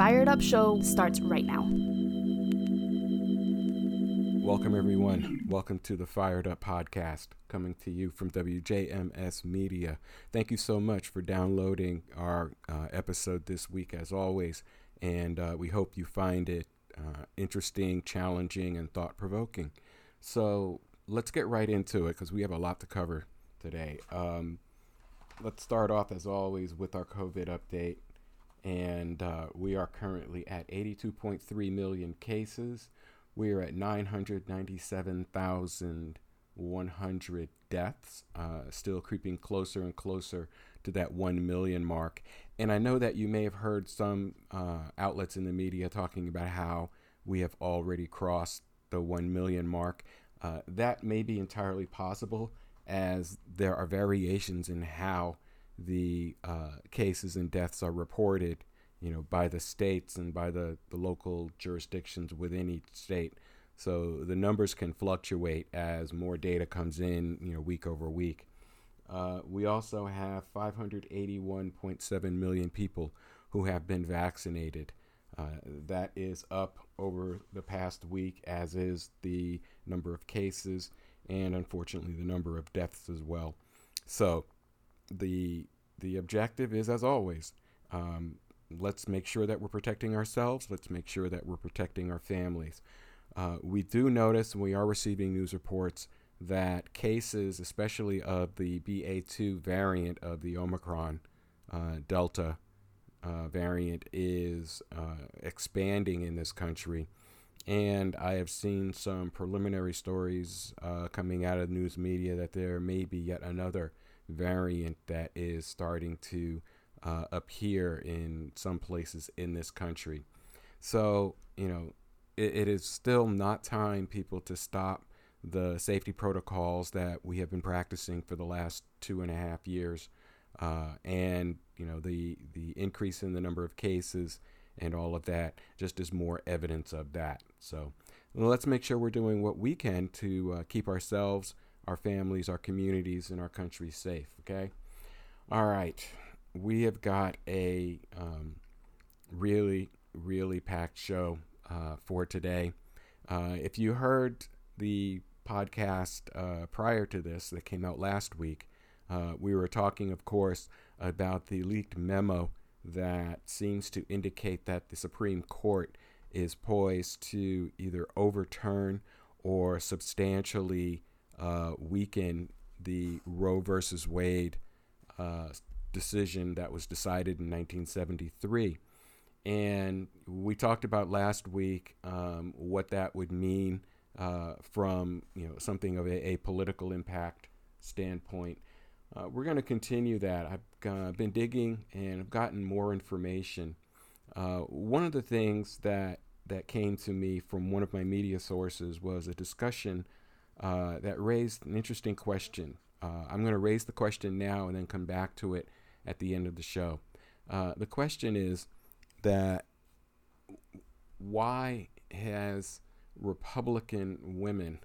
Fired Up Show starts right now. Welcome, everyone. Welcome to the Fired Up Podcast, coming to you from WJMS Media. Thank you so much for downloading our uh, episode this week, as always, and uh, we hope you find it uh, interesting, challenging, and thought provoking. So let's get right into it because we have a lot to cover today. Um, let's start off, as always, with our COVID update. And uh, we are currently at 82.3 million cases. We are at 997,100 deaths, uh, still creeping closer and closer to that 1 million mark. And I know that you may have heard some uh, outlets in the media talking about how we have already crossed the 1 million mark. Uh, that may be entirely possible as there are variations in how the uh, cases and deaths are reported, you know, by the states and by the, the local jurisdictions within each state. So the numbers can fluctuate as more data comes in, you know, week over week. Uh, we also have 581.7 million people who have been vaccinated. Uh, that is up over the past week, as is the number of cases and unfortunately the number of deaths as well. So the the objective is, as always, um, let's make sure that we're protecting ourselves. Let's make sure that we're protecting our families. Uh, we do notice, and we are receiving news reports that cases, especially of the BA2 variant of the Omicron uh, Delta uh, variant, is uh, expanding in this country. And I have seen some preliminary stories uh, coming out of news media that there may be yet another variant that is starting to uh, appear in some places in this country. So, you know, it, it is still not time, people, to stop the safety protocols that we have been practicing for the last two and a half years. Uh, and, you know, the, the increase in the number of cases and all of that just is more evidence of that. So let's make sure we're doing what we can to uh, keep ourselves our families, our communities, and our country safe. Okay? All right. We have got a um, really, really packed show uh, for today. Uh, if you heard the podcast uh, prior to this that came out last week, uh, we were talking, of course, about the leaked memo that seems to indicate that the Supreme Court is poised to either overturn or substantially uh, weaken the Roe versus Wade uh, decision that was decided in 1973. And we talked about last week um, what that would mean uh, from you know something of a, a political impact standpoint. Uh, we're going to continue that. I've uh, been digging and I've gotten more information. Uh, one of the things that that came to me from one of my media sources was a discussion uh, that raised an interesting question. Uh, I'm going to raise the question now and then come back to it at the end of the show. Uh, the question is that why has Republican women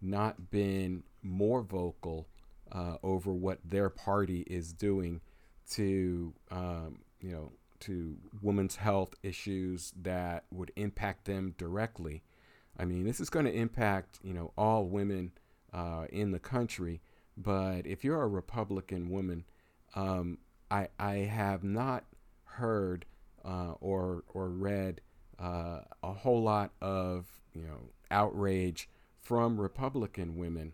not been more vocal uh, over what their party is doing to, um, you know, to women's health issues that would impact them directly? I mean, this is going to impact, you know, all women uh, in the country. But if you're a Republican woman, um, I, I have not heard uh, or, or read uh, a whole lot of, you know, outrage from Republican women.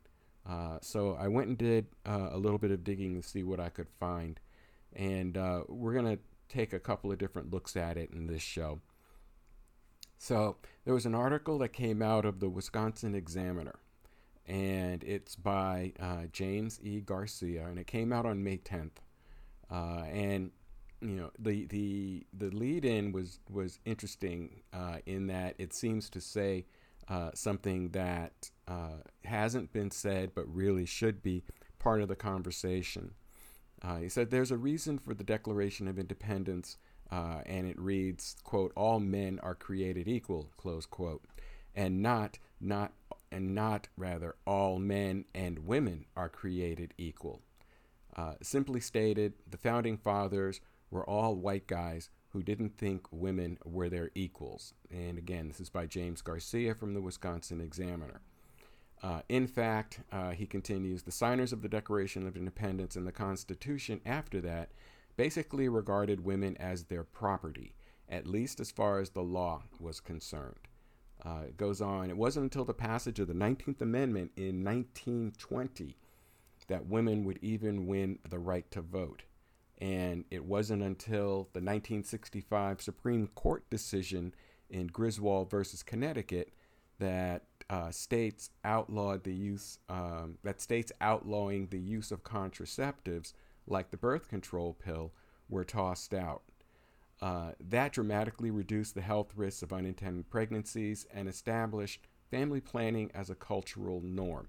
Uh, so I went and did uh, a little bit of digging to see what I could find. And uh, we're going to take a couple of different looks at it in this show. So there was an article that came out of the Wisconsin Examiner, and it's by uh, James E. Garcia, and it came out on May 10th. Uh, and you know the the the lead in was was interesting uh, in that it seems to say uh, something that uh, hasn't been said but really should be part of the conversation. Uh, he said there's a reason for the Declaration of Independence uh, and it reads, "quote All men are created equal," close quote, and not not and not rather all men and women are created equal. Uh, simply stated, the founding fathers were all white guys who didn't think women were their equals. And again, this is by James Garcia from the Wisconsin Examiner. Uh, in fact, uh, he continues, the signers of the Declaration of Independence and the Constitution after that basically regarded women as their property, at least as far as the law was concerned. Uh, it goes on, it wasn't until the passage of the 19th Amendment in 1920 that women would even win the right to vote. And it wasn't until the 1965 Supreme Court decision in Griswold versus Connecticut that uh, states outlawed the use um, that states outlawing the use of contraceptives like the birth control pill were tossed out. Uh, that dramatically reduced the health risks of unintended pregnancies and established family planning as a cultural norm.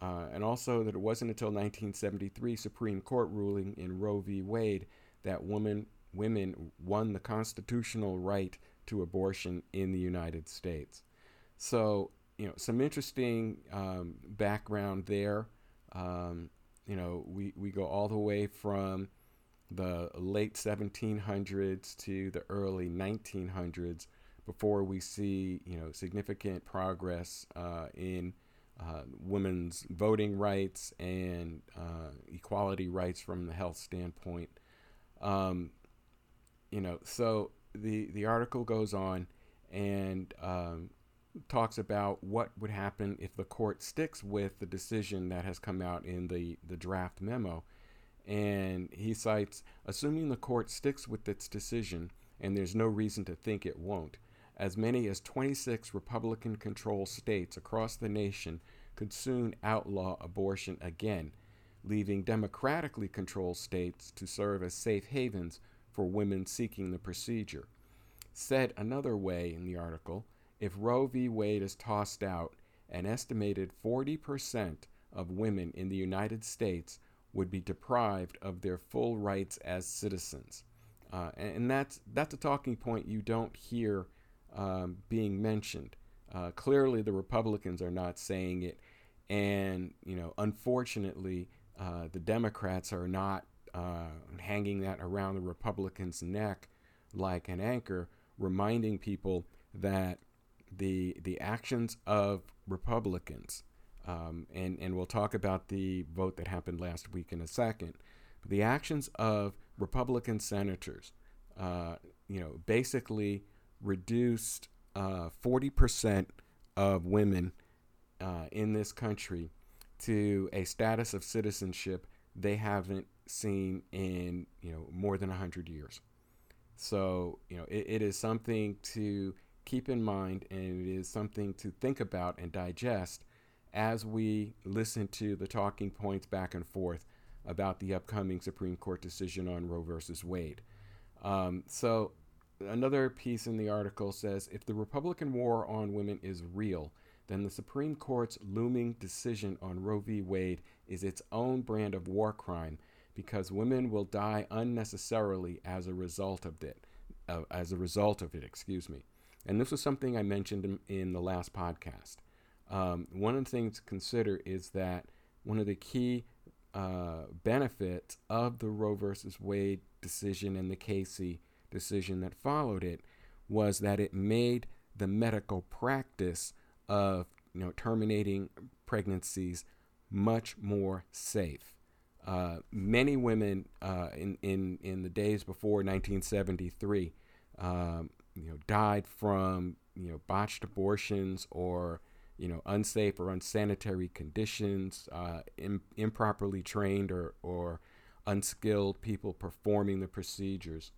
Uh, and also that it wasn't until 1973 Supreme Court ruling in Roe v. Wade that women women won the constitutional right to abortion in the United States. So you know some interesting um, background there. Um, you know we we go all the way from the late 1700s to the early 1900s before we see you know significant progress uh, in uh, women's voting rights and uh, equality rights from the health standpoint. Um, you know, so the the article goes on and um, talks about what would happen if the court sticks with the decision that has come out in the the draft memo. And he cites, assuming the court sticks with its decision, and there's no reason to think it won't, as many as 26 Republican controlled states across the nation could soon outlaw abortion again, leaving democratically controlled states to serve as safe havens for women seeking the procedure. Said another way in the article, if Roe v. Wade is tossed out, an estimated 40% of women in the United States would be deprived of their full rights as citizens. Uh, and, that's, that's a talking point you don't hear um, being mentioned. Uh, clearly, the Republicans are not saying it, and you know, unfortunately, uh, the Democrats are not uh, hanging that around the Republicans' neck like an anchor, reminding people that the the actions of Republicans, um, and and we'll talk about the vote that happened last week in a second. The actions of Republican senators, uh, you know, basically reduced uh, 40% of women uh, in this country to a status of citizenship they haven't seen in you know more than 100 years so you know it, it is something to keep in mind and it is something to think about and digest as we listen to the talking points back and forth about the upcoming Supreme Court decision on Roe versus Wade. Um, so another piece in the article says if the Republican war on women is real, then the Supreme Court's looming decision on Roe v. Wade is its own brand of war crime because women will die unnecessarily as a result of it. Uh, as a result of it, excuse me. And this was something I mentioned in, in the last podcast. Um, one of the things to consider is that one of the key uh, benefits of the Roe versus Wade decision and the Casey decision that followed it was that it made the medical practice of you know terminating pregnancies much more safe. Uh, many women uh, in, in, in the days before 1973 um, you know, died from you know, botched abortions or you know, unsafe or unsanitary conditions, uh, Im- improperly trained or, or unskilled people performing the procedures.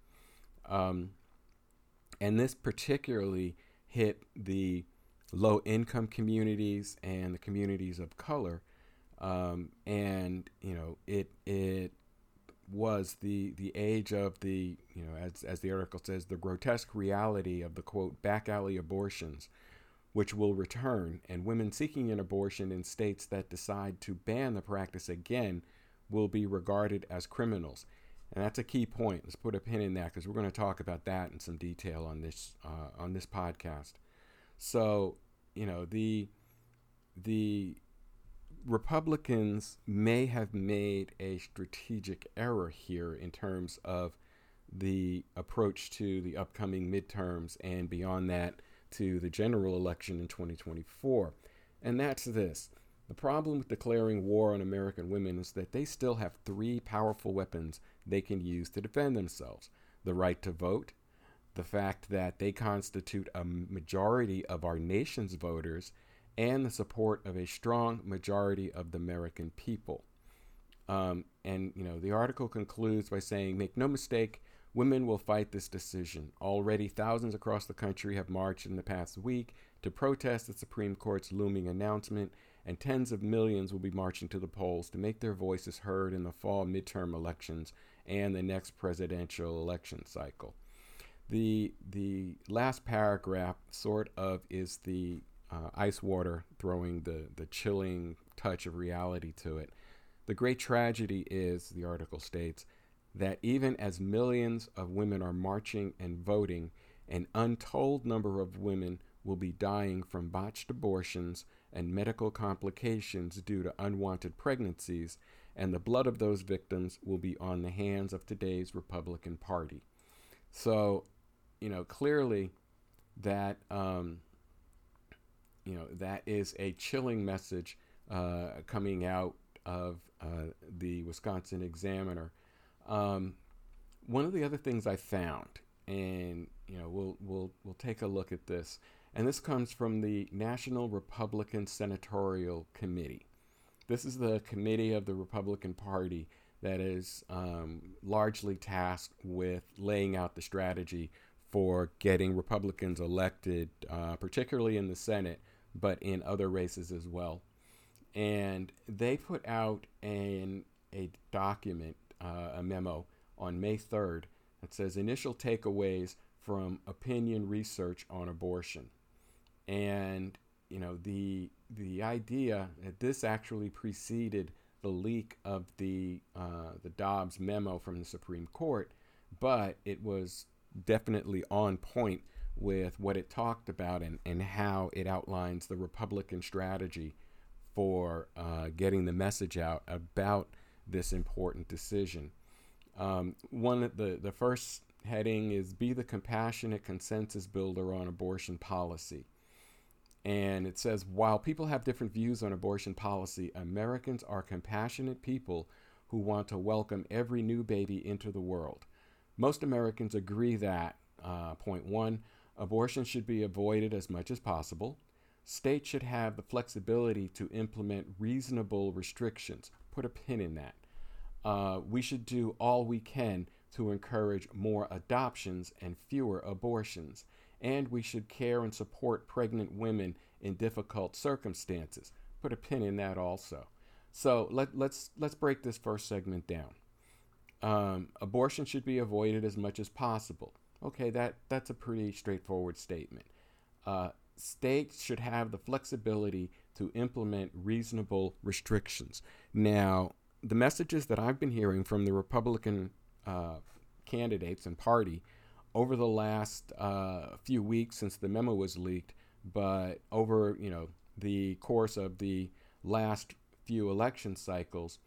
Um, and this particularly hit the low income communities and the communities of color. Um, and, you know, it, it was the, the age of the, you know, as, as the article says, the grotesque reality of the quote, back alley abortions, which will return. And women seeking an abortion in states that decide to ban the practice again will be regarded as criminals. And that's a key point. Let's put a pin in that because we're going to talk about that in some detail on this uh, on this podcast. So, you know, the the Republicans may have made a strategic error here in terms of the approach to the upcoming midterms and beyond that to the general election in 2024. And that's this. The problem with declaring war on American women is that they still have three powerful weapons they can use to defend themselves the right to vote, the fact that they constitute a majority of our nation's voters, and the support of a strong majority of the American people. Um, and, you know, the article concludes by saying, make no mistake, women will fight this decision. Already, thousands across the country have marched in the past week to protest the Supreme Court's looming announcement, and tens of millions will be marching to the polls to make their voices heard in the fall midterm elections and the next presidential election cycle. The, the last paragraph sort of is the uh, ice water throwing the, the chilling touch of reality to it. The great tragedy is, the article states, that even as millions of women are marching and voting, an untold number of women will be dying from botched abortions and medical complications due to unwanted pregnancies, and the blood of those victims will be on the hands of today's Republican Party. So, you know, clearly that, um, you know, that is a chilling message uh, coming out of uh, the Wisconsin Examiner. Um, one of the other things I found, and you know, we'll we'll we'll take a look at this, and this comes from the National Republican Senatorial Committee. This is the committee of the Republican Party that is um, largely tasked with laying out the strategy for getting Republicans elected, uh, particularly in the Senate, but in other races as well. And they put out an, a document, uh, a memo, on May 3rd that says initial takeaways from opinion research on abortion. And you know the the idea that this actually preceded the leak of the uh, the Dobbs memo from the Supreme Court, but it was definitely on point with what it talked about and, and how it outlines the Republican strategy for uh, getting the message out about this important decision. Um, one the the first heading is be the compassionate consensus builder on abortion policy. And it says while people have different views on abortion policy, Americans are compassionate people who want to welcome every new baby into the world. Most Americans agree that, uh, point one, abortion should be avoided as much as possible. States should have the flexibility to implement reasonable restrictions. Put a pin in that. Uh, we should do all we can to encourage more adoptions and fewer abortions. And we should care and support pregnant women in difficult circumstances. Put a pin in that also. So let, let's let's break this first segment down. Um, abortion should be avoided as much as possible. Okay, that that's a pretty straightforward statement. Uh, states should have the flexibility to implement reasonable restrictions. Now, the messages that I've been hearing from the Republican uh, candidates and party over the last uh, few weeks since the memo was leaked, but over you know the course of the last few election cycles,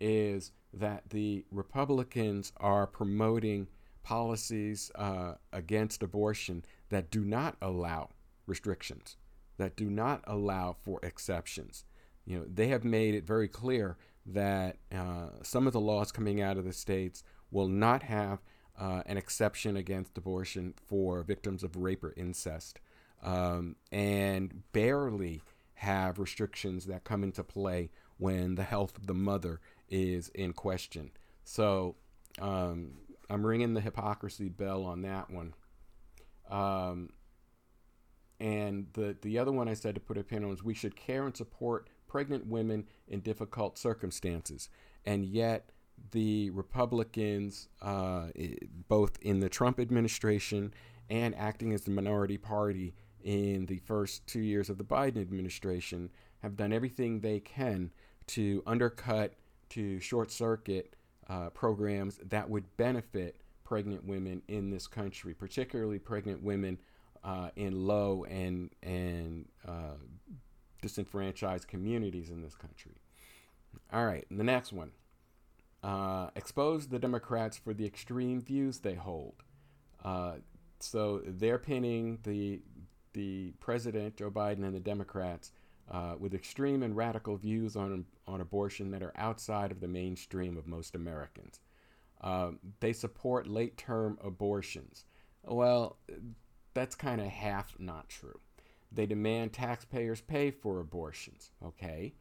is that the Republicans are promoting policies uh, against abortion that do not allow restrictions, that do not allow for exceptions. You know, they have made it very clear that uh, some of the laws coming out of the states will not have uh, an exception against abortion for victims of rape or incest, um, and barely have restrictions that come into play when the health of the mother is in question. So um, I'm ringing the hypocrisy bell on that one. Um, and the, the other one I said to put a pin on is we should care and support pregnant women in difficult circumstances. And yet, the Republicans, uh, both in the Trump administration and acting as the minority party in the first two years of the Biden administration, have done everything they can to undercut, to short circuit uh, programs that would benefit pregnant women in this country, particularly pregnant women uh, in low and and uh, disenfranchised communities in this country. All right, the next one. uh, expose the Democrats for the extreme views they hold. Uh, so they're pinning the the president Joe Biden and the Democrats uh, with extreme and radical views on on abortion that are outside of the mainstream of most Americans. Um, they support late term abortions. Well, that's kind of half not true. They demand taxpayers pay for abortions. Okay.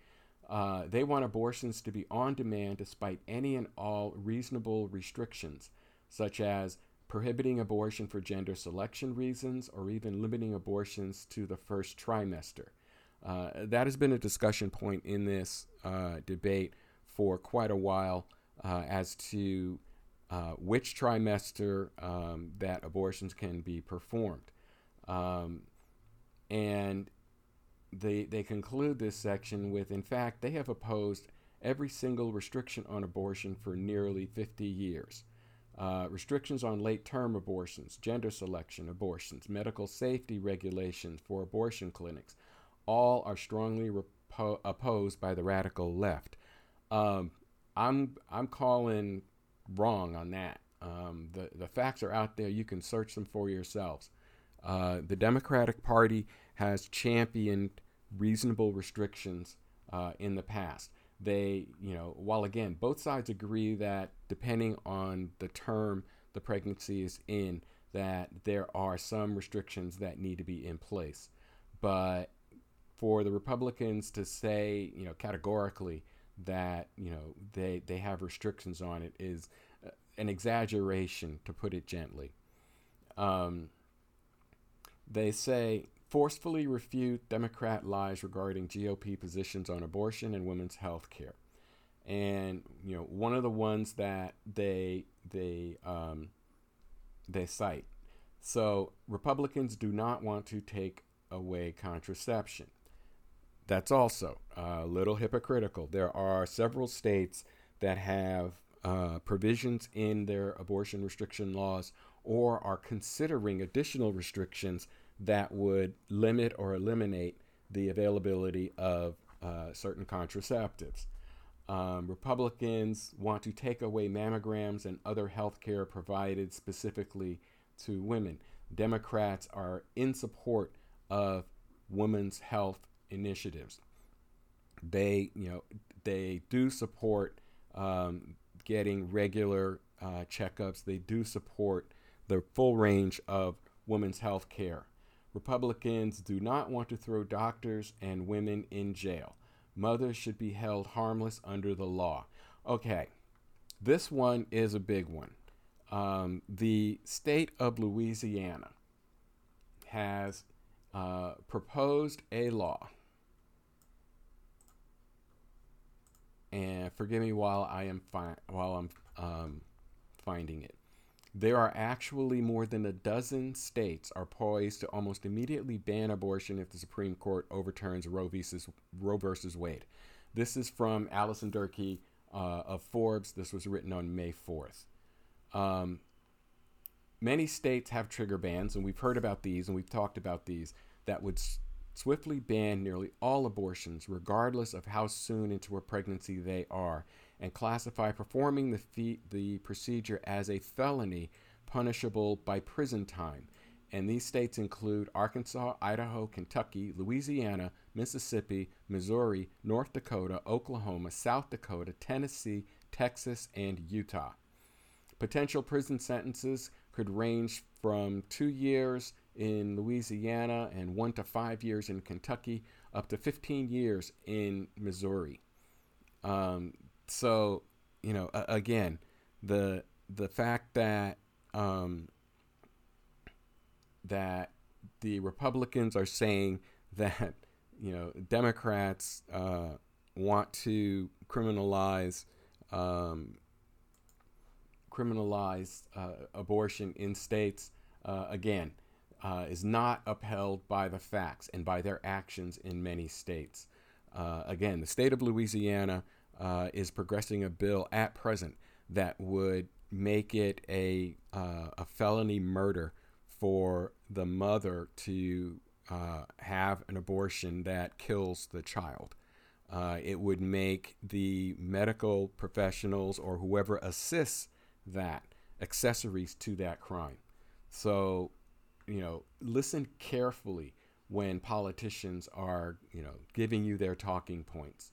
Uh, they want abortions to be on demand despite any and all reasonable restrictions, such as prohibiting abortion for gender selection reasons or even limiting abortions to the first trimester. Uh, that has been a discussion point in this uh, debate for quite a while uh, as to uh, which trimester um, that abortions can be performed. Um, and they, they conclude this section with, in fact, they have opposed every single restriction on abortion for nearly 50 years. Uh, restrictions on late term abortions, gender selection abortions, medical safety regulations for abortion clinics, all are strongly repo- opposed by the radical left. Um, I'm, I'm calling wrong on that. Um, the, the facts are out there. You can search them for yourselves. Uh, the Democratic Party has championed reasonable restrictions uh, in the past. They, you know, while again, both sides agree that depending on the term the pregnancy is in, that there are some restrictions that need to be in place. But for the Republicans to say, you know, categorically that, you know, they, they have restrictions on it is uh, an exaggeration, to put it gently. Um, they say forcefully refute Democrat lies regarding GOP positions on abortion and women's health care. And you know, one of the ones that they they um, they cite. So Republicans do not want to take away contraception. That's also a little hypocritical. There are several states that have uh, provisions in their abortion restriction laws or are considering additional restrictions that would limit or eliminate the availability of uh, certain contraceptives. Um, Republicans want to take away mammograms and other health care provided specifically to women. Democrats are in support of women's health initiatives. They, you know, they do support um, getting regular uh, checkups. They do support the full range of women's health care. Republicans do not want to throw doctors and women in jail. Mothers should be held harmless under the law. Okay, this one is a big one. Um, the state of Louisiana has uh, proposed a law. And forgive me while I am fi- while I'm um, finding it. There are actually more than a dozen states are poised to almost immediately ban abortion if the Supreme Court overturns Roe versus, Roe versus Wade. This is from Alison Durkee uh, of Forbes. This was written on May 4th. Um, many states have trigger bans, and we've heard about these and we've talked about these, that would swiftly ban nearly all abortions, regardless of how soon into a pregnancy they are, and classify performing the, fee- the procedure as a felony punishable by prison time. And these states include Arkansas, Idaho, Kentucky, Louisiana, Mississippi, Missouri, North Dakota, Oklahoma, South Dakota, Tennessee, Texas, and Utah. Potential prison sentences could range from two years in Louisiana and one to five years in Kentucky, up to 15 years in Missouri. Um, so you know uh, again the the fact that um, that the Republicans are saying that you know Democrats uh, want to criminalize um, criminalize uh, abortion in states uh, again uh, is not upheld by the facts and by their actions in many states. Uh, again, the state of Louisiana uh, is progressing a bill at present that would make it a uh, a felony murder for the mother to uh, have an abortion that kills the child. Uh, it would make the medical professionals or whoever assists that accessories to that crime. So, you know, listen carefully when politicians are, you know, giving you their talking points.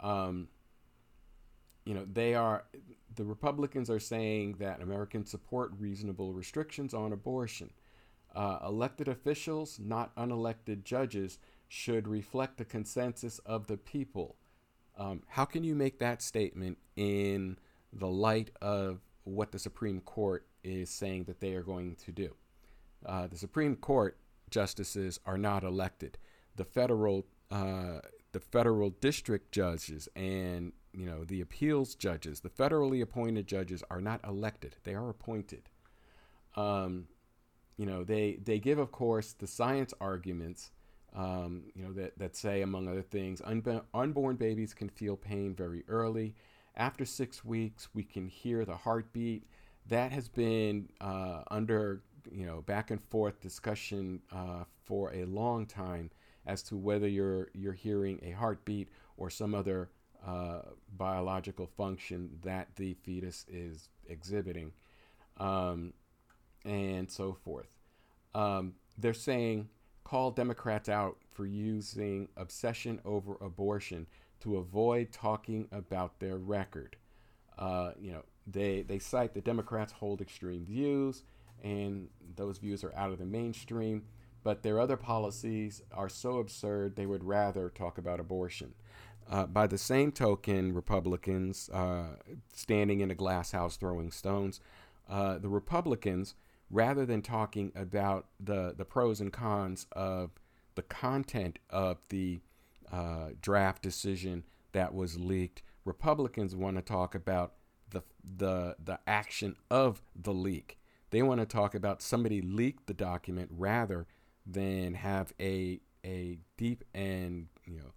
Um, you know, they are, the Republicans are saying that Americans support reasonable restrictions on abortion. Uh, elected officials, not unelected judges, should reflect the consensus of the people. Um, how can you make that statement in the light of what the Supreme Court is saying that they are going to do? Uh, the Supreme Court justices are not elected. The federal uh, the federal district judges and you know the appeals judges, the federally appointed judges are not elected; they are appointed. Um, you know they they give, of course, the science arguments. Um, you know that that say, among other things, unborn babies can feel pain very early. After six weeks, we can hear the heartbeat. That has been uh, under you know back and forth discussion uh, for a long time as to whether you're you're hearing a heartbeat or some other uh, biological function that the fetus is exhibiting, um, and so forth. Um, they're saying call Democrats out for using obsession over abortion to avoid talking about their record. Uh, you know, they they cite the Democrats hold extreme views and those views are out of the mainstream. But their other policies are so absurd, they would rather talk about abortion. Uh, by the same token, Republicans uh, standing in a glass house throwing stones, uh, the Republicans, rather than talking about the, the pros and cons of the content of the uh, draft decision that was leaked, Republicans want to talk about the, the, the action of the leak. They want to talk about somebody leaked the document rather than have a a deep and you know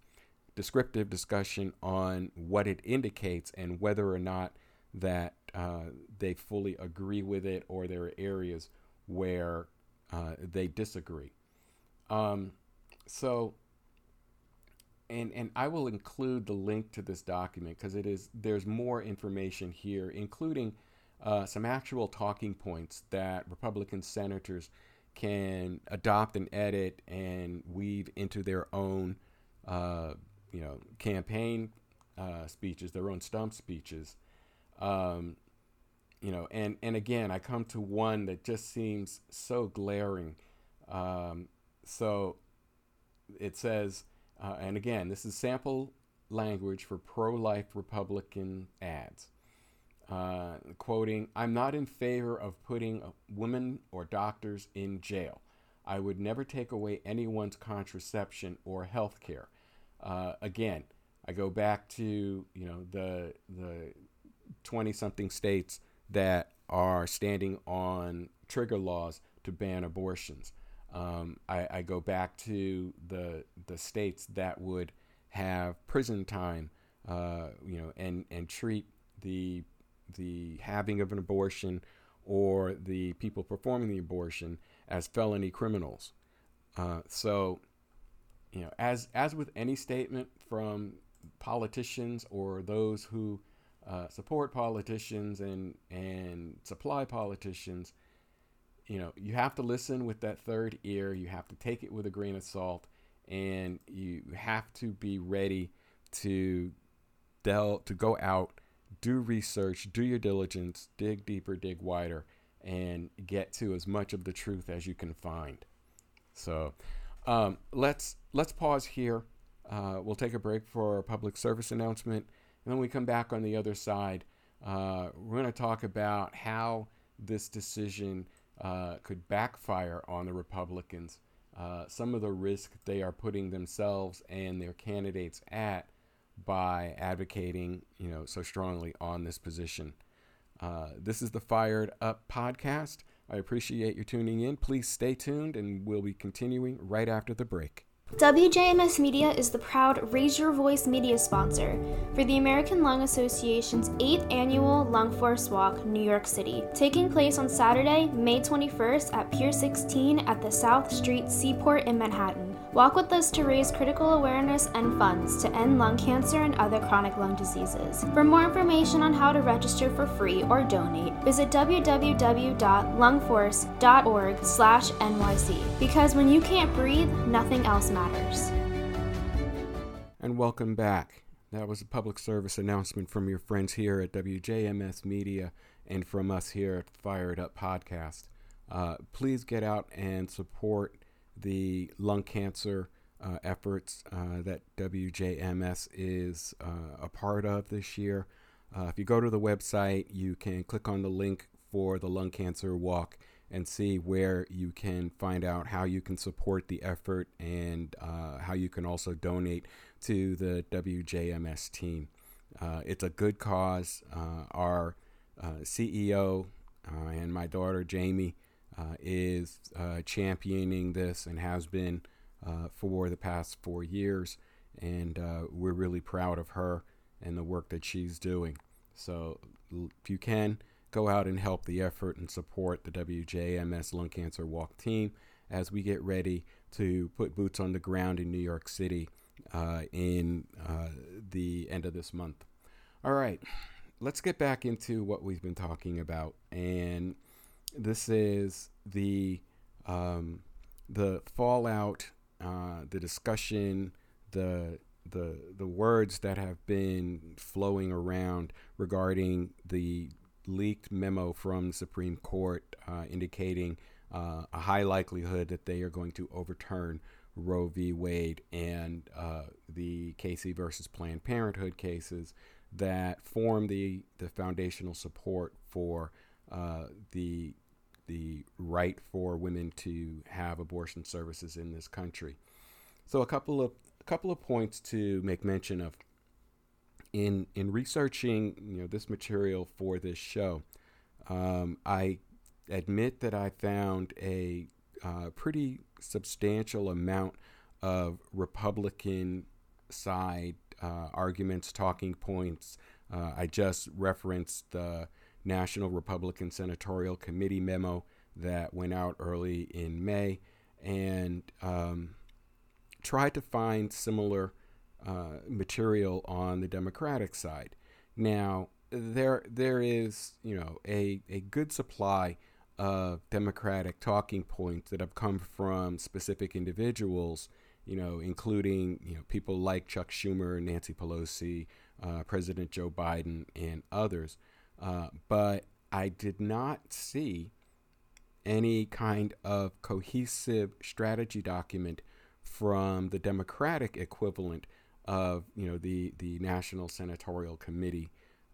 descriptive discussion on what it indicates and whether or not that uh, they fully agree with it or there are areas where uh, they disagree. Um, so, and and I will include the link to this document because it is there's more information here, including uh, some actual talking points that Republican senators can adopt and edit and weave into their own, uh, you know, campaign uh, speeches, their own stump speeches. Um, you know, and, and again, I come to one that just seems so glaring. Um, so it says, uh, and again, this is sample language for pro life Republican ads uh, quoting, I'm not in favor of putting women or doctors in jail. I would never take away anyone's contraception or health care. Uh, again, I go back to you know the the 20 something states that are standing on trigger laws to ban abortions. Um, I, I, go back to the the states that would have prison time, uh, you know, and and treat the the having of an abortion or the people performing the abortion as felony criminals. Uh, so, you know, as as with any statement from politicians or those who uh, support politicians and and supply politicians, you know, you have to listen with that third ear. You have to take it with a grain of salt, and you have to be ready to del to go out do research, do your diligence, dig deeper, dig wider, and get to as much of the truth as you can find. So um, let's let's pause here. Uh, we'll take a break for a public service announcement, and then we come back on the other side. Uh, we're going to talk about how this decision uh, could backfire on the Republicans. Uh, some of the risk they are putting themselves and their candidates at by advocating, you know, so strongly on this position. Uh, this is the Fired Up podcast. I appreciate your tuning in. Please stay tuned, and we'll be continuing right after the break. WJMS Media is the proud Raise Your Voice media sponsor for the American Lung Association's 8th annual Lung Force Walk, New York City, taking place on Saturday, May 21st at Pier 16 at the South Street Seaport in Manhattan. Walk with us to raise critical awareness and funds to end lung cancer and other chronic lung diseases. For more information on how to register for free or donate, visit www.lungforce.org/nyc. Because when you can't breathe, nothing else matters. And welcome back. That was a public service announcement from your friends here at WJMS Media and from us here at Fired Up Podcast. Uh, please get out and support the lung cancer uh, efforts uh, that WJMS is uh, a part of this year. Uh, if you go to the website, you can click on the link for the lung cancer walk and see where you can find out how you can support the effort and uh, how you can also donate to the WJMS team. It's a good cause. our CEO and my daughter Jamie uh, is uh, championing this and has been uh, for the past four years. And uh, we're really proud of her and the work that she's doing. So if you can, go out and help the effort and support the WJMS Lung Cancer Walk team as we get ready to put boots on the ground in New York City uh, in uh, the end of this month. All right, let's get back into what we've been talking about. And this is the um, the fallout, uh, the discussion, the the the words that have been flowing around regarding the leaked memo from the Supreme Court uh, indicating uh, a high likelihood that they are going to overturn Roe v. Wade and uh, the Casey versus Planned Parenthood cases that form the the foundational support for uh, the the right for women to have abortion services in this country. So a couple of a couple of points to make mention of in in researching you know this material for this show. Um, I admit that I found a uh, pretty substantial amount of Republican side uh, arguments, talking points. Uh, I just referenced the National Republican Senatorial Committee memo that went out early in May and um, tried to find similar uh, material on the Democratic side. Now, there there is you know a, a good supply of Democratic talking points that have come from specific individuals, you know, including you know people like Chuck Schumer, Nancy Pelosi, uh, President Joe Biden, and others. Uh, but I did not see any kind of cohesive strategy document from the Democratic equivalent of you know the the National Senatorial Committee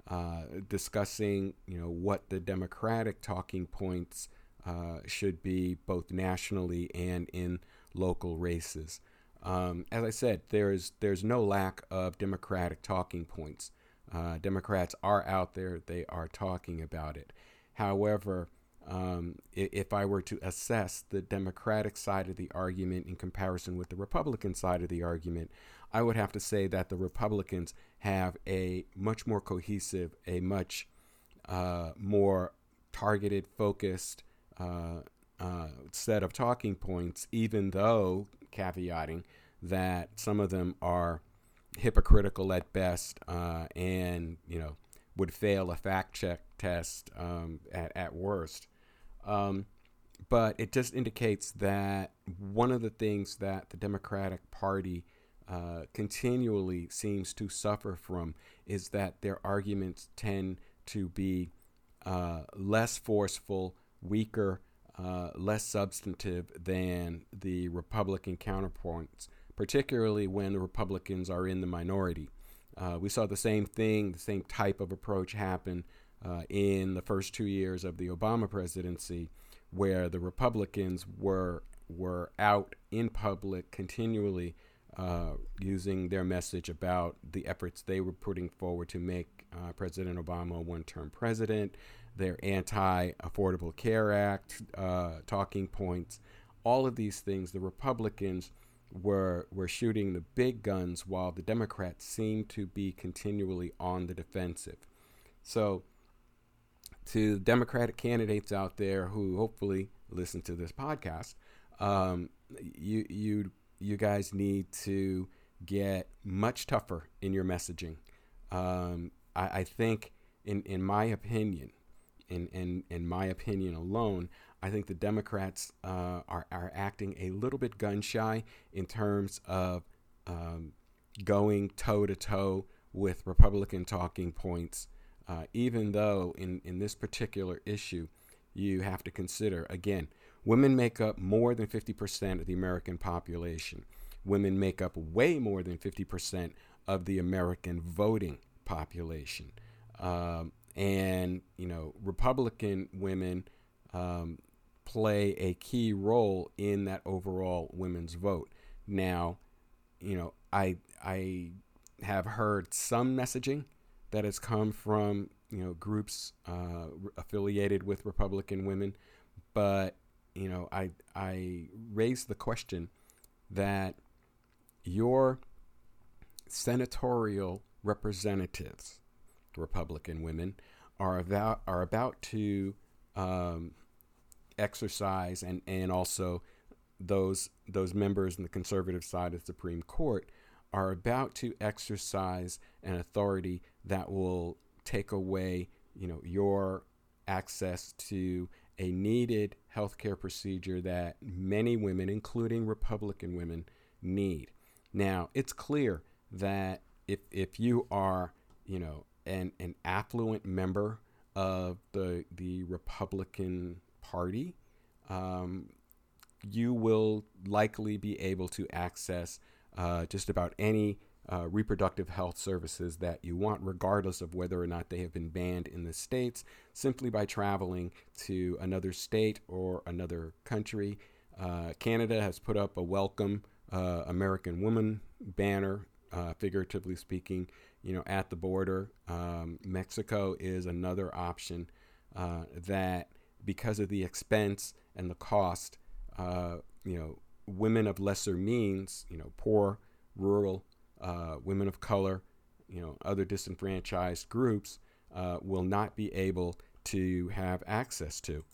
uh, discussing you know what the Democratic talking points uh, should be both nationally and in local races. Um, as I said, there's there's no lack of Democratic talking points. Uh, Democrats are out there, they are talking about it. However, um, if I were to assess the Democratic side of the argument in comparison with the Republican side of the argument, I would have to say that the Republicans have a much more cohesive, a much uh, more targeted, focused uh, uh, set of talking points, even though caveating that some of them are hypocritical at best, uh, and you know would fail a fact check test um, at at worst. Um, but it just indicates that one of the things that the Democratic Party uh, continually seems to suffer from is that their arguments tend to be uh, less forceful, weaker, uh, less substantive than the Republican counterpoints particularly when the Republicans are in the minority. Uh, we saw the same thing, the same type of approach happen uh, in the first two years of the Obama presidency, where the Republicans were were out in public continually uh, using their message about the efforts they were putting forward to make uh, President Obama a one-term president, their anti-Affordable Care Act uh, talking points, all of these things. The Republicans were were shooting the big guns while the Democrats seemed to be continually on the defensive. So to Democratic candidates out there who hopefully listen to this podcast, um, you you you guys need to get much tougher in your messaging. Um, I, I, think, in, in my opinion, in, in, in my opinion alone, I think the Democrats uh, are, are acting a little bit gun shy in terms of um, going toe to toe with Republican talking points, uh, even though in, in this particular issue, you have to consider again, women make up more than 50% of the American population. Women make up way more than 50% of the American voting population. Um, and, you know, Republican women um, play a key role in that overall women's vote. Now, you know, I, I have heard some messaging that has come from you know groups uh, affiliated with Republican women, but you know I I raised the question that your senatorial representatives, Republican women, are about are about to um, exercise and and also those those members in the conservative side of the Supreme Court are about to exercise an authority that will take away, you know, your access to a needed healthcare procedure that many women, including Republican women, need. Now, it's clear that if if you are, you know, an an affluent member of the the Republican Party, um, you will likely be able to access uh, just about any uh, reproductive health services that you want, regardless of whether or not they have been banned in the states, simply by traveling to another state or another country. Uh, Canada has put up a welcome uh, American woman banner, uh, figuratively speaking, you know, at the border. Um, Mexico is another option uh, that, because of the expense and the cost, you know, women of lesser means, you know, poor, rural, uh, women of color, you know, other disenfranchised groups uh, will not be able to have access to.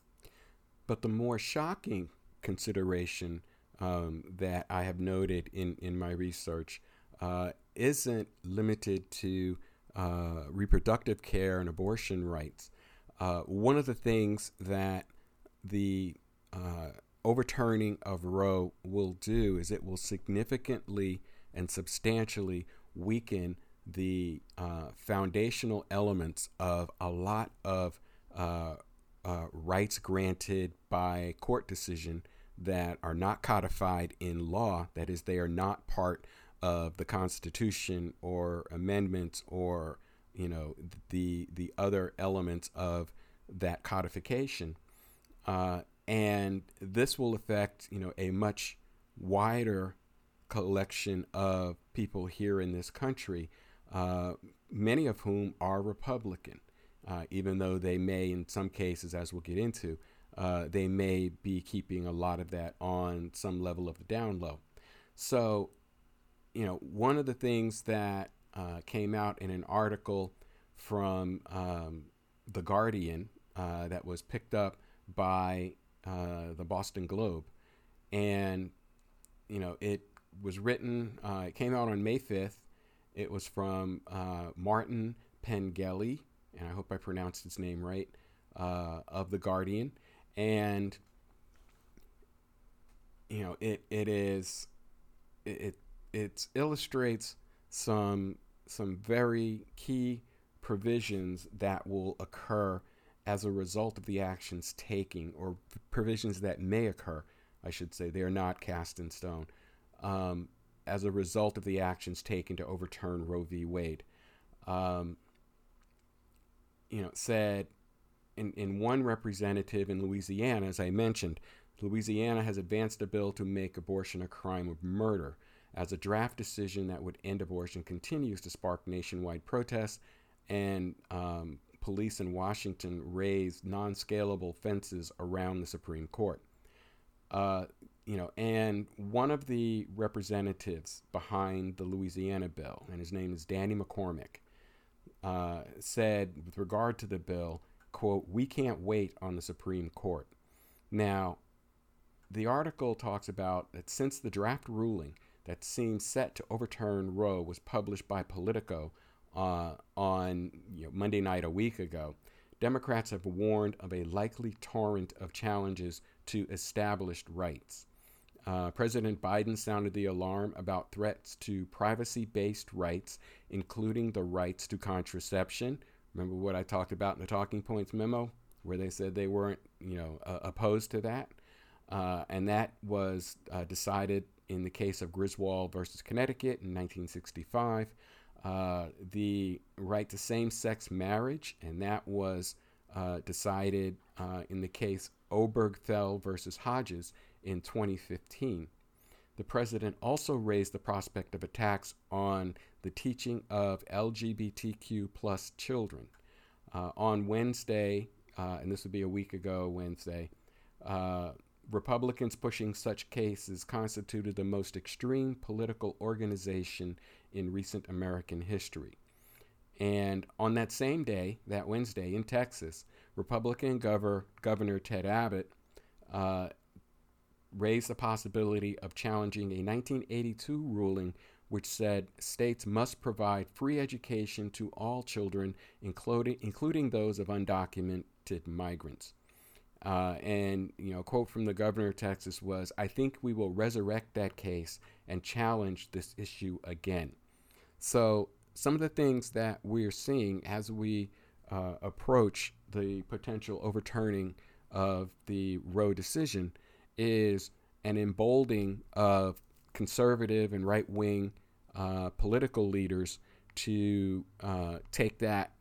But the more shocking consideration um, that I have noted in, in my research uh, isn't limited to uh, reproductive care and abortion rights. Uh, one of the things that the uh, overturning of Roe will do is it will significantly and substantially weaken the uh, foundational elements of a lot of uh, uh, rights granted by court decision that are not codified in law. That is, they are not part of the Constitution or amendments or you know the the other elements of that codification. Uh, and this will affect you know a much wider collection of people here in this country, uh, many of whom are Republican, uh, even though they may, in some cases, as we'll get into, uh, they may be keeping a lot of that on some level of the down low. So, you know, one of the things that uh, came out in an article from um, The Guardian uh, that was picked up by uh, the Boston Globe. And, you know, it was written, uh, it came out on May 5th. It was from uh, Martin Pengelly, and I hope I pronounced his name right, uh, of The Guardian. And, you know, it, it is, it, it, it illustrates some, some very key provisions that will occur as a result of the actions taking or provisions that may occur, I should say, they are not cast in stone, um, as a result of the actions taken to overturn Roe v. Wade. Um, you know, said in, in one representative in Louisiana, as I mentioned, Louisiana has advanced a bill to make abortion a crime of murder. As a draft decision that would end abortion continues to spark nationwide protests and um, police in Washington raised non scalable fences around the Supreme Court. Uh, you know, and one of the representatives behind the Louisiana bill, and his name is Danny McCormick, uh, said with regard to the bill, quote, we can't wait on the Supreme Court. Now, the article talks about that since the draft ruling that seemed set to overturn Roe was published by Politico uh, on you know, Monday night a week ago, Democrats have warned of a likely torrent of challenges to established rights. Uh, President Biden sounded the alarm about threats to privacy based rights, including the rights to contraception. Remember what I talked about in the Talking Points memo, where they said they weren't, you know, uh, opposed to that? Uh, and that was uh, decided in the case of Griswold versus Connecticut in 1965 uh, the right to same sex marriage, and that was uh, decided uh, in the case Obergefell versus Hodges in 2015. The president also raised the prospect of attacks on the teaching of LGBTQ plus children. Uh, on Wednesday, uh, and this would be a week ago, Wednesday, uh, Republicans pushing such cases constituted the most extreme political organization in recent American history. And on that same day, that Wednesday in Texas, Republican Governor, Governor Ted Abbott uh, raised the possibility of challenging a 1982 ruling which said states must provide free education to all children, including, including those of undocumented migrants. Uh, and you know, a quote from the governor of Texas was, "I think we will resurrect that case and challenge this issue again." So, some of the things that we're seeing as we uh, approach the potential overturning of the Roe decision is an emboldening of conservative and right wing uh, political leaders to uh, take that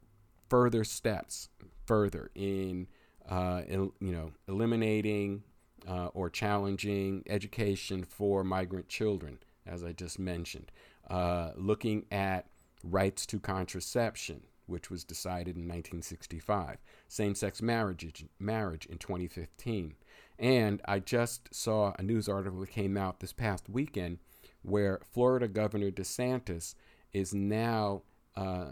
further steps further in uh, you know eliminating uh, or challenging education for migrant children, as I just mentioned uh, looking at rights to contraception, which was decided in 1965, same sex marriage, marriage in 2015. And I just saw a news article that came out this past weekend where Florida Governor DeSantis is now uh,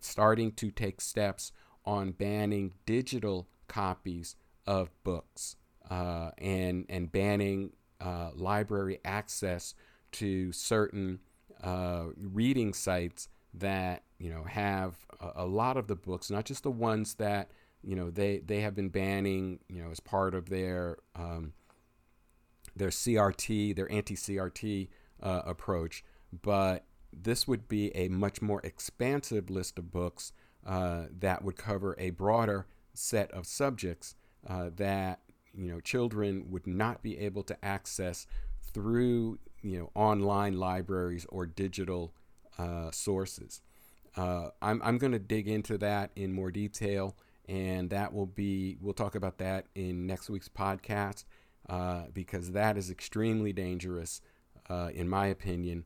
starting to take steps on banning digital copies of books uh, and, and banning uh, library access to certain uh, reading sites that you know have a, a, lot of the books, not just the ones that you know they they have been banning you know as part of their um, their CRT, their anti-CRT uh, approach, but this would be a much more expansive list of books uh, that would cover a broader set of subjects uh, that you know children would not be able to access through you know online libraries or digital uh, sources. Uh, I'm I'm going to dig into that in more detail, and that will be we'll talk about that in next week's podcast uh, because that is extremely dangerous, in my opinion,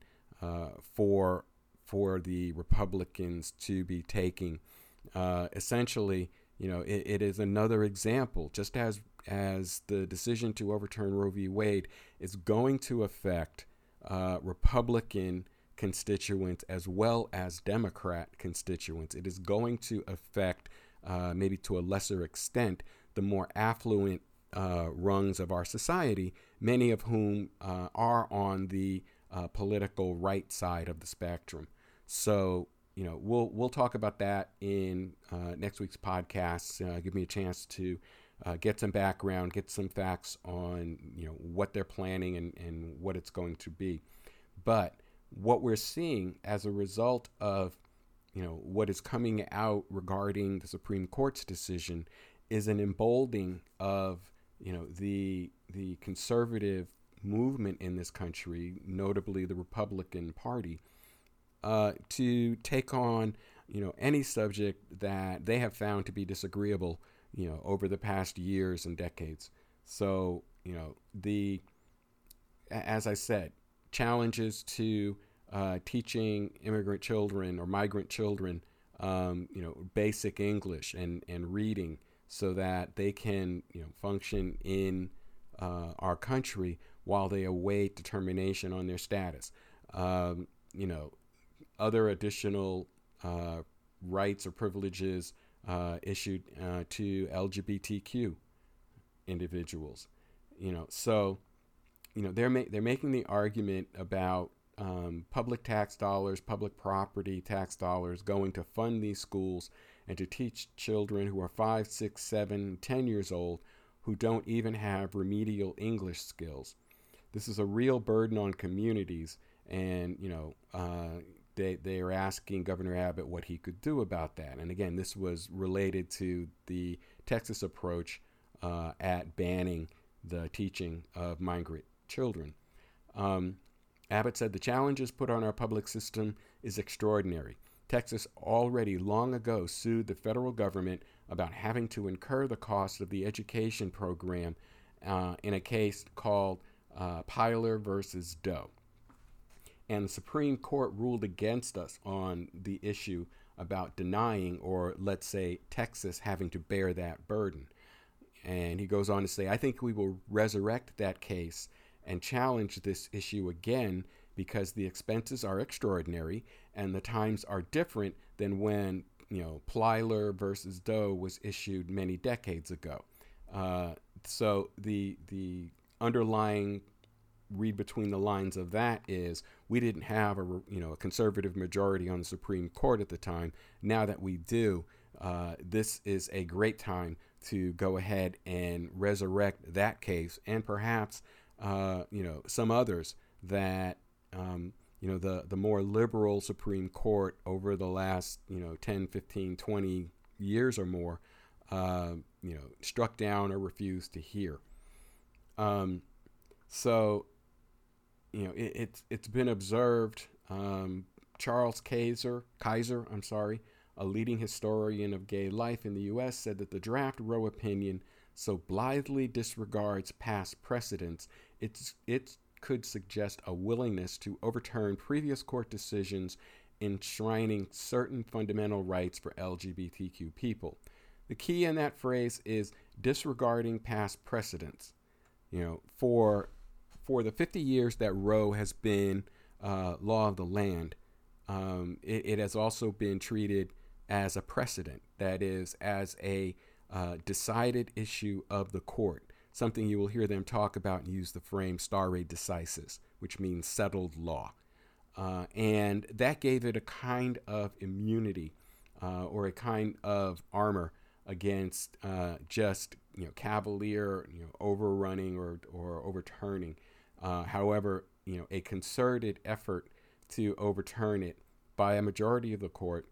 for for the Republicans to be taking. Uh, essentially, you know, it, it is another example, just as as the decision to overturn Roe v. Wade is going to affect uh, Republican constituents as well as Democrat constituents. It is going to affect, uh, maybe to a lesser extent, the more affluent uh, rungs of our society, many of whom uh, are on the uh, political right side of the spectrum. So, you know, we'll we'll talk about that in uh, next week's podcast. give me a chance to uh, get some background, get some facts on you know what they're planning and, and what it's going to be. But what we're seeing as a result of you know what is coming out regarding the Supreme Court's decision is an emboldening of you know the the conservative movement in this country, notably the Republican Party, uh, to take on you know any subject that they have found to be disagreeable you know, over the past years and decades. So, you know, the, as I said, challenges to uh, teaching immigrant children or migrant children, um, you know, basic English and, and reading so that they can, you know, function in uh, our country while they await determination on their status. Um, you know, other additional uh, rights or privileges uh, issued uh, to LGBTQ individuals. You know, so you know they're ma- they're making the argument about um, public tax dollars, public property tax dollars going to fund these schools and to teach children who are five, six, seven, ten years old who don't even have remedial English skills. This is a real burden on communities, and you know uh, they they are asking Governor Abbott what he could do about that. And again, this was related to the Texas approach uh, at banning the teaching of migrant children. Um, Abbott said the challenges put on our public system is extraordinary. Texas already long ago sued the federal government about having to incur the cost of the education program uh, in a case called uh, Plyler versus Doe. And the Supreme Court ruled against us on the issue about denying, or let's say, Texas having to bear that burden. And he goes on to say, I think we will resurrect that case and challenge this issue again because the expenses are extraordinary and the times are different than when you know Plyler versus Doe was issued many decades ago. Uh, so the the underlying read between the lines of that is we didn't have a you know a conservative majority on the Supreme Court at the time. Now that we do, uh, this is a great time to go ahead and resurrect that case and perhaps uh, you know some others that um, you know the the more liberal Supreme Court over the last you know 10, 15, 20 years or more, uh, you know, struck down or refused to hear. Um, so, you know, it, it's it's been observed. Um, Charles Kaiser, Kaiser, I'm sorry, a leading historian of gay life in the U.S., said that the draft Roe opinion so blithely disregards past precedents. It's it's could suggest a willingness to overturn previous court decisions enshrining certain fundamental rights for LGBTQ people. The key in that phrase is disregarding past precedents. You know, for for the 50 years that Roe has been uh, law of the land, um, it, it, has also been treated as a precedent, that is, as a uh, decided issue of the court something you will hear them talk about and use the frame stare decisis, which means settled law. Uh, and that gave it a kind of immunity uh, or a kind of armor against uh, just you know cavalier you know overrunning or, or overturning. Uh, however, you know a concerted effort to overturn it by a majority of the court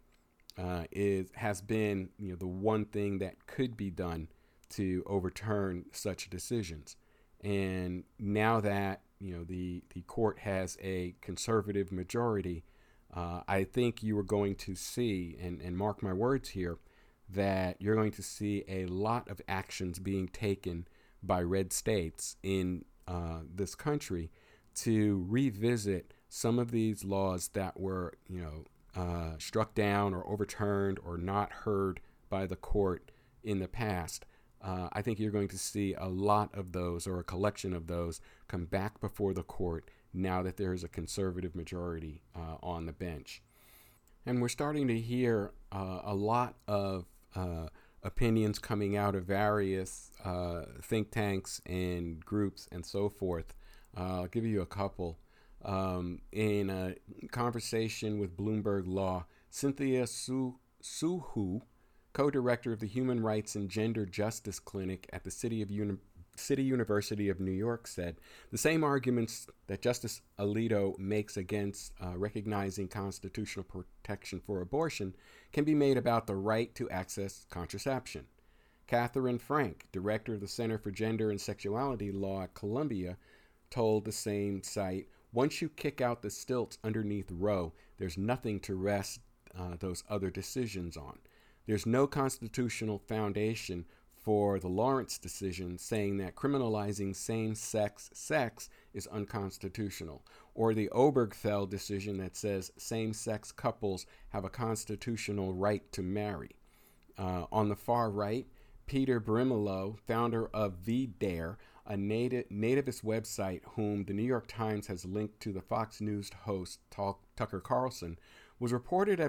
uh, is has been you know the one thing that could be done to overturn such decisions. And now that you know the the court has a conservative majority, uh, I think you are going to see, and, and mark my words here, that you're going to see a lot of actions being taken by red states in uh, this country to revisit some of these laws that were, you know, uh, struck down or overturned or not heard by the court in the past uh, I think you're going to see a lot of those or a collection of those come back before the court now that there is a conservative majority uh, on the bench. And we're starting to hear uh, a lot of uh, opinions coming out of various uh, think tanks and groups and so forth. Uh, I'll give you a couple. Um, in a conversation with Bloomberg Law, Cynthia Su- Soohoo, co director of the Human Rights and Gender Justice Clinic at the City, of City University of New York, said the same arguments that Justice Alito makes against uh, recognizing constitutional protection for abortion can be made about the right to access contraception. Katherine Frank, director of the Center for Gender and Sexuality Law at Columbia, told the same site once you kick out the stilts underneath Roe, there's nothing to rest uh, those other decisions on. There's no constitutional foundation for the Lawrence decision saying that criminalizing same sex sex is unconstitutional, or the Obergefell decision that says same sex couples have a constitutional right to marry. Uh, on the far right, Peter Brimelow, founder of VDare, a native, nativist website whom the New York Times has linked to the Fox News host Tucker Carlson, was reported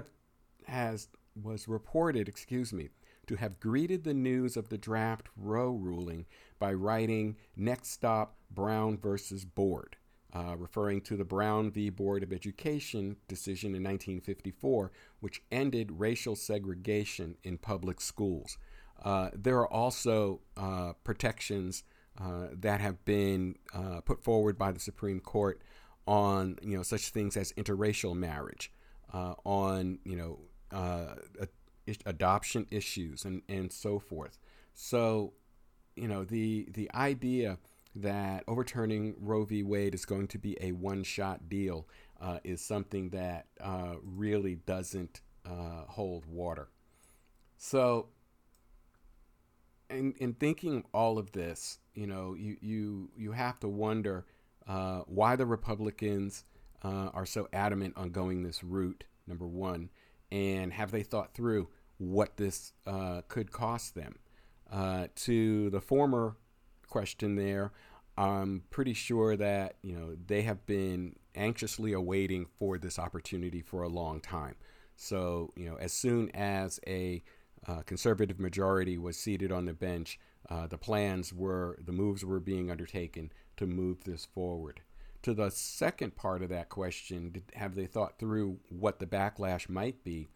as was reported, excuse me, to have greeted the news of the draft Roe ruling by writing Next Stop Brown versus Board, uh, referring to the Brown v. Board of Education decision in 1954, which ended racial segregation in public schools. Uh, there are also uh, protections uh, that have been uh, put forward by the Supreme Court on you know such things as interracial marriage, uh, on you know adoption issues and, and so forth. So, you know, the the idea that overturning Roe v. Wade is going to be a one shot deal uh, is something that uh, really doesn't uh, hold water. So, in, in thinking all of this, you know, you, you, you have to wonder uh, why the Republicans uh, are so adamant on going this route, number one, and have they thought through what this uh, could cost them. Uh, to the former question there, I'm pretty sure that you know they have been anxiously awaiting for this opportunity for a long time. So you know, as soon as a uh, conservative majority was seated on the bench, uh, the plans were, the moves were being undertaken to move this forward. To the second part of that question, did, have they thought through what the backlash might be?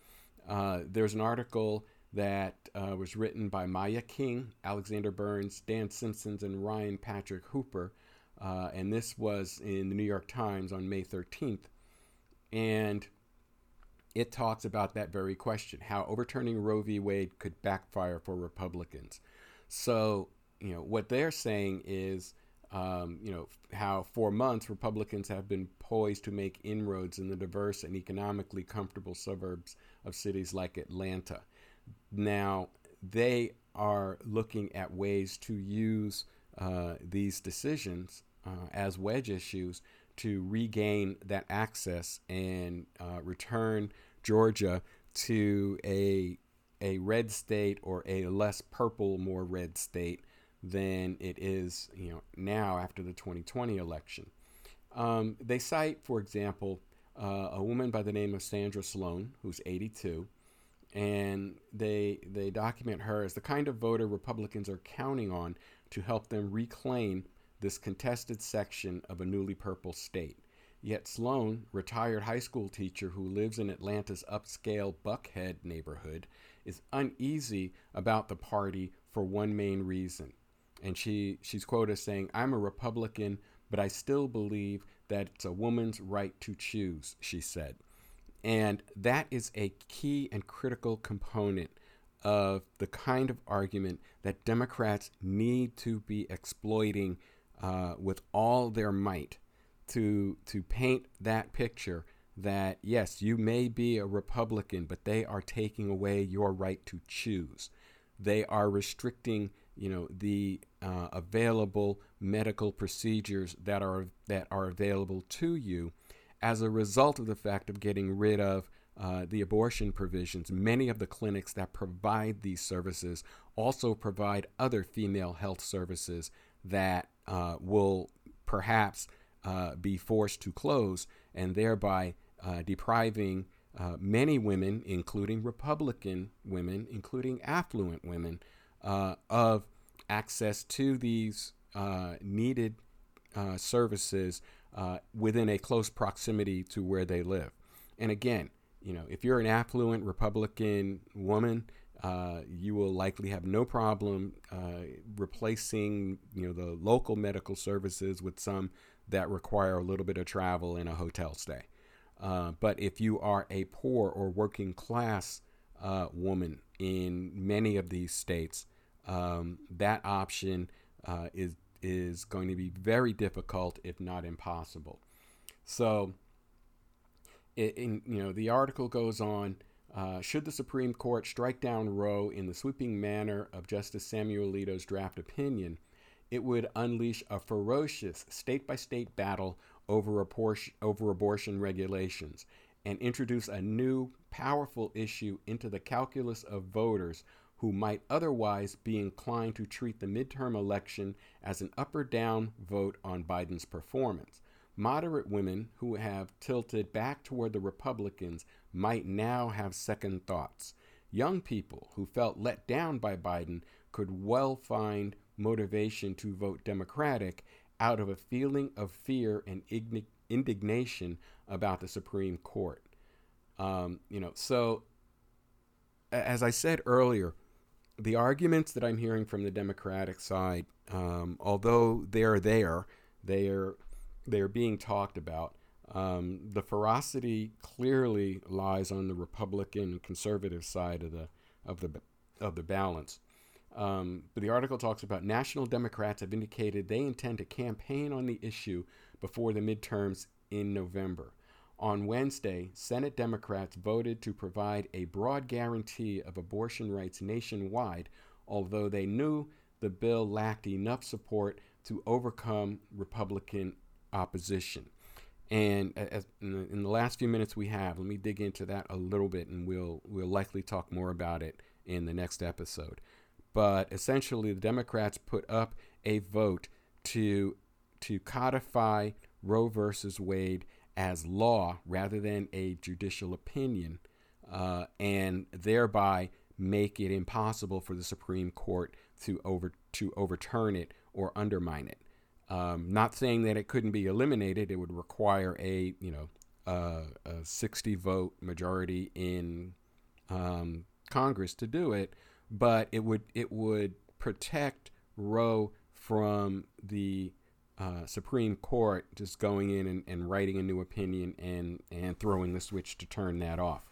Uh, there's an article that uh, was written by Maya King, Alexander Burns, Dan Simmons, and Ryan Patrick Hooper. Uh, and this was in the New York Times on May 13th. And it talks about that very question how overturning Roe v. Wade could backfire for Republicans. So, you know, what they're saying is, um, you know, how for months Republicans have been poised to make inroads in the diverse and economically comfortable suburbs of cities like Atlanta. Now, they are looking at ways to use uh, these decisions uh, as wedge issues to regain that access and uh, return Georgia to a a red state or a less purple, more red state than it is, you know, now after the 2020 election. Um, they cite, for example, uh, a woman by the name of Sandra Sloan, who's 82, and they they document her as the kind of voter Republicans are counting on to help them reclaim this contested section of a newly purple state. Yet Sloan, retired high school teacher who lives in Atlanta's upscale Buckhead neighborhood, is uneasy about the party for one main reason. And she, she's quoted as saying, I'm a Republican, but I still believe that it's a woman's right to choose, she said. And that is a key and critical component of the kind of argument that Democrats need to be exploiting uh, with all their might to to paint that picture that yes, you may be a Republican, but they are taking away your right to choose. They are restricting you know the uh, available medical procedures that are that are available to you as a result of the fact of getting rid of uh, the abortion provisions. Many of the clinics that provide these services also provide other female health services that uh, will perhaps uh, be forced to close and thereby uh, depriving uh, many women, including Republican women, including affluent women, uh, of access to these uh, needed uh, services uh, within a close proximity to where they live. And again, you know, if you're an affluent Republican woman, uh, you will likely have no problem uh, replacing, you know, the local medical services with some that require a little bit of travel and a hotel stay. Uh, but if you are a poor or working class uh, woman in many of these states, um, that option uh, is is going to be very difficult, if not impossible. So, it, in, you know, the article goes on. Uh, should the Supreme Court strike down Roe in the sweeping manner of Justice Samuel Alito's draft opinion, it would unleash a ferocious state by state battle over, abortion, over abortion regulations and introduce a new, powerful issue into the calculus of voters who might otherwise be inclined to treat the midterm election as an up or down vote on Biden's performance. Moderate women who have tilted back toward the Republicans might now have second thoughts. young people who felt let down by Biden could well find motivation to vote Democratic out of a feeling of fear and indignation about the Supreme Court. Um, you know, so as I said earlier, the arguments that I'm hearing from the Democratic side, um, although they're there, they are they are being talked about. Um, the ferocity clearly lies on the Republican conservative side of the of the of the balance. Um, but the article talks about national Democrats have indicated they intend to campaign on the issue before the midterms in November. On Wednesday, Senate Democrats voted to provide a broad guarantee of abortion rights nationwide, although they knew the bill lacked enough support to overcome Republican opposition. And as, in, the, in the last few minutes we have, let me dig into that a little bit, and we'll we'll likely talk more about it in the next episode. But essentially, the Democrats put up a vote to to codify Roe versus Wade as law rather than a judicial opinion, uh, and thereby make it impossible for the Supreme Court to over to overturn it or undermine it. Um, not saying that it couldn't be eliminated; it would require a you know a 60 vote majority in um, Congress to do it, but it would it would protect Roe from the uh, Supreme Court just going in and, and, writing a new opinion and, and throwing the switch to turn that off.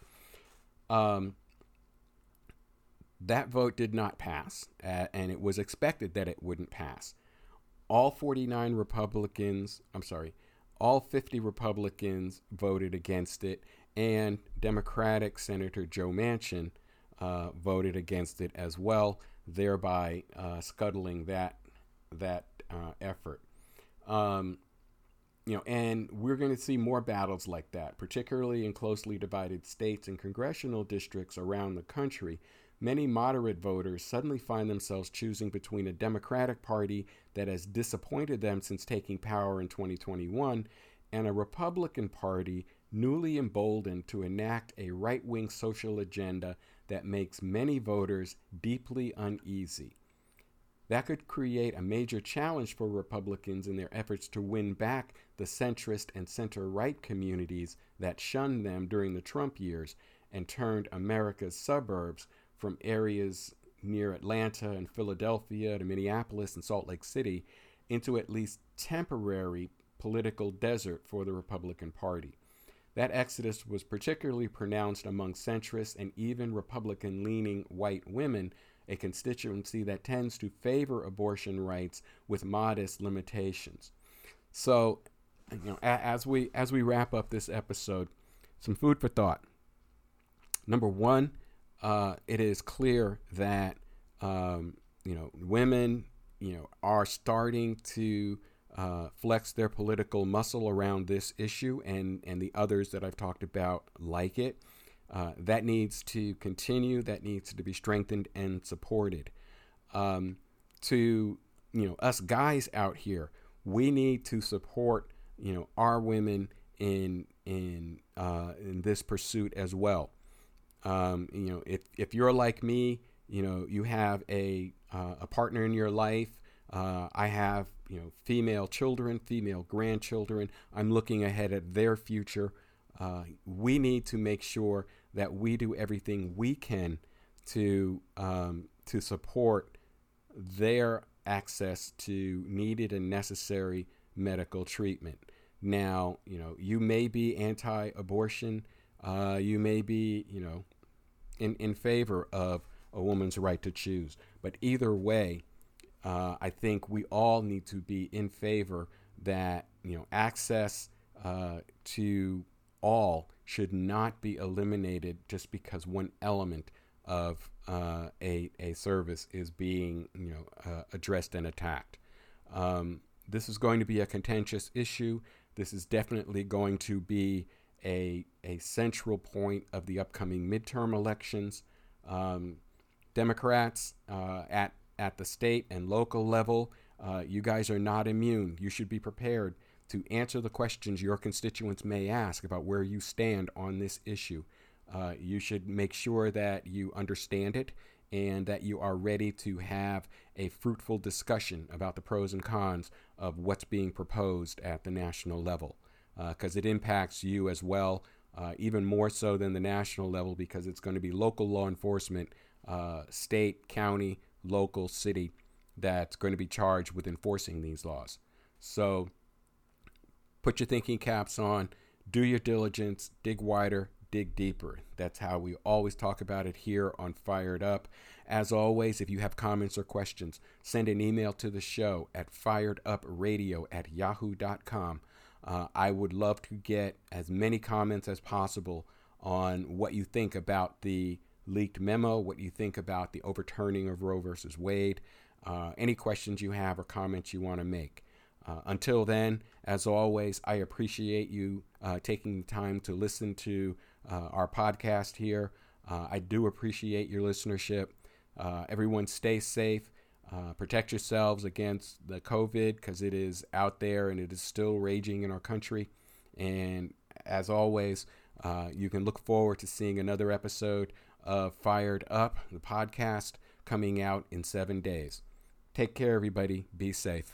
Um, that vote did not pass, uh, and it was expected that it wouldn't pass. All 49 Republicans, I'm sorry, all 50 Republicans voted against it, and Democratic Senator Joe Manchin uh, voted against it as well, thereby uh, scuttling that that uh, effort. Um, you know, and we're going to see more battles like that, particularly in closely divided states and congressional districts around the country. Many moderate voters suddenly find themselves choosing between a Democratic Party that has disappointed them since taking power in 2021 and a Republican Party newly emboldened to enact a right wing social agenda that makes many voters deeply uneasy. That could create a major challenge for Republicans in their efforts to win back the centrist and center right communities that shunned them during the Trump years and turned America's suburbs from areas near Atlanta and Philadelphia to Minneapolis and Salt Lake City into at least temporary political desert for the Republican Party. That exodus was particularly pronounced among centrist and even Republican leaning white women a constituency that tends to favor abortion rights with modest limitations. So, you know, as we as we wrap up this episode, some food for thought. Number one, uh, it is clear that um, you know women, you know, are starting to uh, flex their political muscle around this issue, and and the others that I've talked about like it. Uh, that needs to continue. That needs to be strengthened and supported. Um, to you know, us guys out here, we need to support you know our women in in uh, in this pursuit as well. Um, you know, if if you're like me, you know, you have a uh, a partner in your life. Uh, I have you know female children, female grandchildren. I'm looking ahead at their future. Uh, we need to make sure that we do everything we can to um, to support their access to needed and necessary medical treatment. Now, you know, you may be anti-abortion. Uh, you may be, you know, in in favor of a woman's right to choose. But either way, uh, I think we all need to be in favor that you know access uh, to all should not be eliminated just because one element of uh, a, a service is being you know uh, addressed and attacked. Um, this is going to be a contentious issue. This is definitely going to be a, a central point of the upcoming midterm elections. Um, Democrats uh, at, at the state and local level, uh, you guys are not immune. You should be prepared to answer the questions your constituents may ask about where you stand on this issue. uh, you should make sure that you understand it and that you are ready to have a fruitful discussion about the pros and cons of what's being proposed at the national level because uh, it impacts you as well, uh, even more so than the national level because it's going to be local law enforcement, uh, state, county, local, city that's going to be charged with enforcing these laws. So put your thinking caps on, do your diligence, dig wider, dig deeper. That's how we always talk about it here on Fired Up. As always, if you have comments or questions, send an email to the show at firedupradio at yahoo.com. Uh, I would love to get as many comments as possible on what you think about the leaked memo, what you think about the overturning of Roe versus Wade, uh, any questions you have or comments you want to make. Uh, until then, as always, I appreciate you uh, taking the time to listen to uh, our podcast here. Uh, I do appreciate your listenership. Uh, everyone, stay safe. protect yourselves against the COVID because it is out there and it is still raging in our country. And as always, you can look forward to seeing another episode of Fired Up, the podcast, coming out in seven days. Take care, everybody. Be safe.